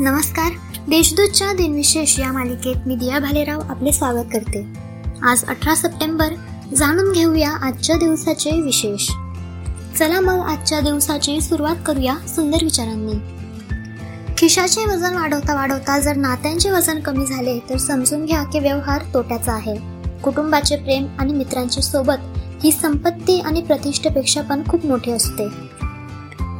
नमस्कार. देशदूतच्या दिनविशेष या मालिकेत मी दिया भालेराव आपले स्वागत करते. आज अठरा सप्टेंबर जाणून घेऊया आजच्या दिवसाचे विशेष. चला मग आजच्या दिवसाची सुरुवात करूया सुंदर विचारांनी. खिशाचे वजन वाढवता वाढवता जर नात्यांचे वजन कमी झाले तर समजून घ्या की व्यवहार तोट्याचा आहे. कुटुंबाचे प्रेम आणि मित्रांची सोबत ही संपत्ती आणि प्रतिष्ठेपेक्षा पण खूप मोठी असते.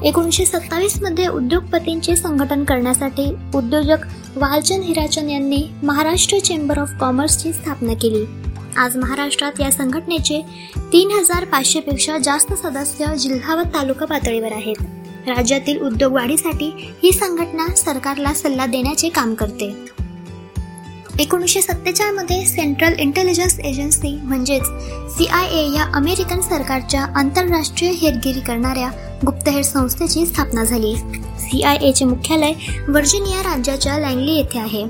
एकोणीसशे सत्तावीसमध्ये उद्योगपतींचे संघटन करण्यासाठी उद्योजक वालचंद हिराचंद यांनी महाराष्ट्र चेंबर ऑफ कॉमर्सची स्थापना केली. आज महाराष्ट्रात या संघटनेचे तीन हजार पाचशेपेक्षा जास्त सदस्य जिल्हा व तालुका पातळीवर आहेत. राज्यातील उद्योग वाढीसाठी ही संघटना सरकारला सल्ला देण्याचे काम करते. एकोणीसशे सत्तेचाळमध्ये सेंट्रल इंटेलिजन्स एजन्सी म्हणजेच सी आय ए या अमेरिकन सरकारच्या आंतरराष्ट्रीय हेरगिरी करणाऱ्या गुप्तहेर संस्थेची स्थापना झाली. सी आय एचे मुख्यालय व्हर्जिनिया राज्याच्या लँगली येथे आहे.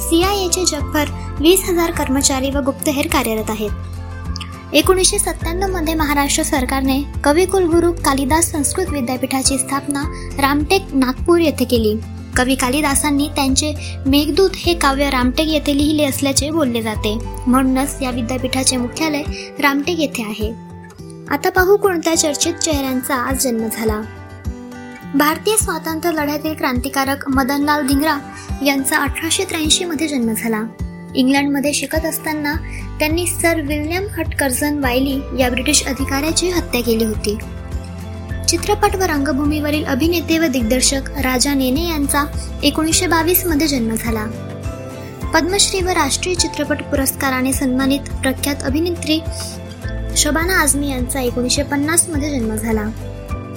सी आय एचे जगभर वीस हजार कर्मचारी व गुप्तहेर कार्यरत आहेत. एकोणीसशे सत्त्याण्णवमध्ये महाराष्ट्र सरकारने कविकुलगुरू कालिदास संस्कृत विद्यापीठाची स्थापना रामटेक नागपूर येथे केली. कवी कालिदासांनी त्यांचे मेघदूत हे काव्य रामटेक येथे लिहिले असल्याचे बोलले जाते. म्हणूनच या विद्यापीठाचे मुख्यालय रामटेक येथे आहे. आता पाहू कोणत्या चर्चित चेहऱ्यांचा आज जन्म झाला. भारतीय स्वातंत्र्य लढ्यातील क्रांतिकारक मदनलाल धिंगरा यांचा अठराशे त्र्याऐंशी मध्ये जन्म झाला. इंग्लंडमध्ये शिकत असताना त्यांनी सर विल्यम हटकर्झन वायली या ब्रिटिश अधिकाऱ्याची हत्या केली होती. चित्रपट व रंगभूमीवरील अभिनेते व दिग्दर्शक राजा नेने यांचा एकोणीसशे बावीसमध्ये जन्म झाला. पद्मश्री व राष्ट्रीय चित्रपट पुरस्काराने सन्मानित प्रख्यात अभिनेत्री शबाना आझमी यांचा एकोणीसशे पन्नासमध्ये जन्म झाला.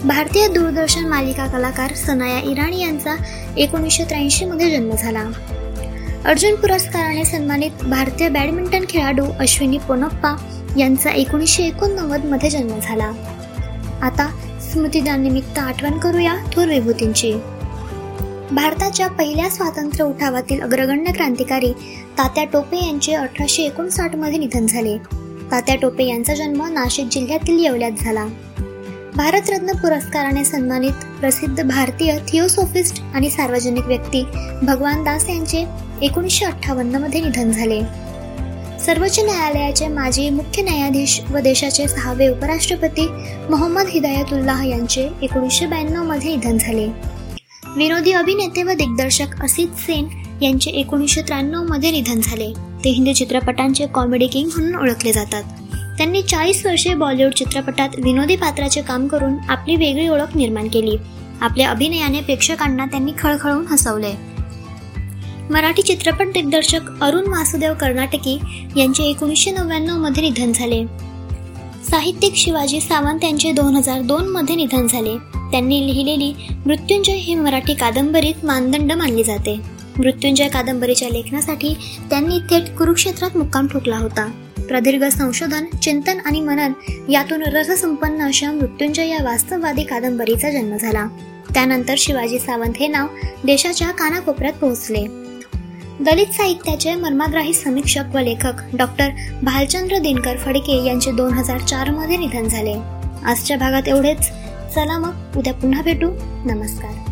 भारतीय दूरदर्शन मालिका कलाकार सनाया इराणी यांचा एकोणीसशे त्र्याऐंशी मध्ये जन्म झाला. अर्जुन पुरस्काराने सन्मानित भारतीय बॅडमिंटन खेळाडू अश्विनी पोनप्पा यांचा एकोणीसशे एकोणनव्वदमध्ये जन्म झाला. आता स्मृतिदानिमित्त आठवण करूया थोर विभूतींची. भारताच्या पहिल्या स्वातंत्र्य उठावातील अग्रगण्य क्रांतिकारी तात्या टोपे यांचे अठराशे एकोणसाठमध्ये निधन झाले. तात्या टोपे यांचा जन्म नाशिक जिल्ह्यातील येवल्यात झाला. भारतरत्न पुरस्काराने सन्मानित प्रसिद्ध भारतीय थिओसोफिस्ट आणि सार्वजनिक व्यक्ती भगवान दास यांचे एकोणीसशे अठ्ठावन्नमध्ये निधन झाले. सर्वोच्च न्यायालयाचे माजी मुख्य न्यायाधीश व देशाचे सहावे उपराष्ट्रपती मोहम्मद हिदायतुल्लाह यांचे एकोणीसशे ब्याण्णवमध्ये निधन झाले. विनोदी अभिनेते व दिग्दर्शक असित सेन यांचे एकोणीसशे त्र्याण्णवमध्ये निधन झाले. ते हिंदी चित्रपटांचे कॉमेडी किंग म्हणून ओळखले जातात. त्यांनी चाळीस वर्षे बॉलिवूड चित्रपटात विनोदी पात्राचे काम करून आपली वेगळी ओळख निर्माण केली. आपल्या अभिनयाने प्रेक्षकांना त्यांनी खळखळून हसवले. मराठी चित्रपट दिग्दर्शक अरुण वासुदेव कर्नाटकी यांचे एकोणीसशे नव्याण्णवमध्ये निधन झाले. साहित्यिक शिवाजी सावंत यांचे दोन हजार दोनमध्ये निधन झाले. त्यांनी लिहिलेली मृत्युंजय ही मराठी कादंबरीत मानदंड मानली जाते. मृत्युंजय कादंबरीच्या लेखनासाठी त्यांनी थेट कुरुक्षेत्रात मुक्काम ठोकला होता. प्रदीर्घ संशोधन चिंतन आणि मनन यातून रससंपन्न अशा मृत्युंजय या वास्तववादी कादंबरीचा जन्म झाला. त्यानंतर शिवाजी सावंत हे नाव देशाच्या कानाकोपऱ्यात पोहोचले. दलित साहित्याचे मर्माग्राही समीक्षक व लेखक डॉक्टर भालचंद्र दिनकर फडके यांचे दोन हजार चारमध्ये निधन झाले. आजच्या भागात एवढेच. चला मग उद्या पुन्हा भेटू. नमस्कार.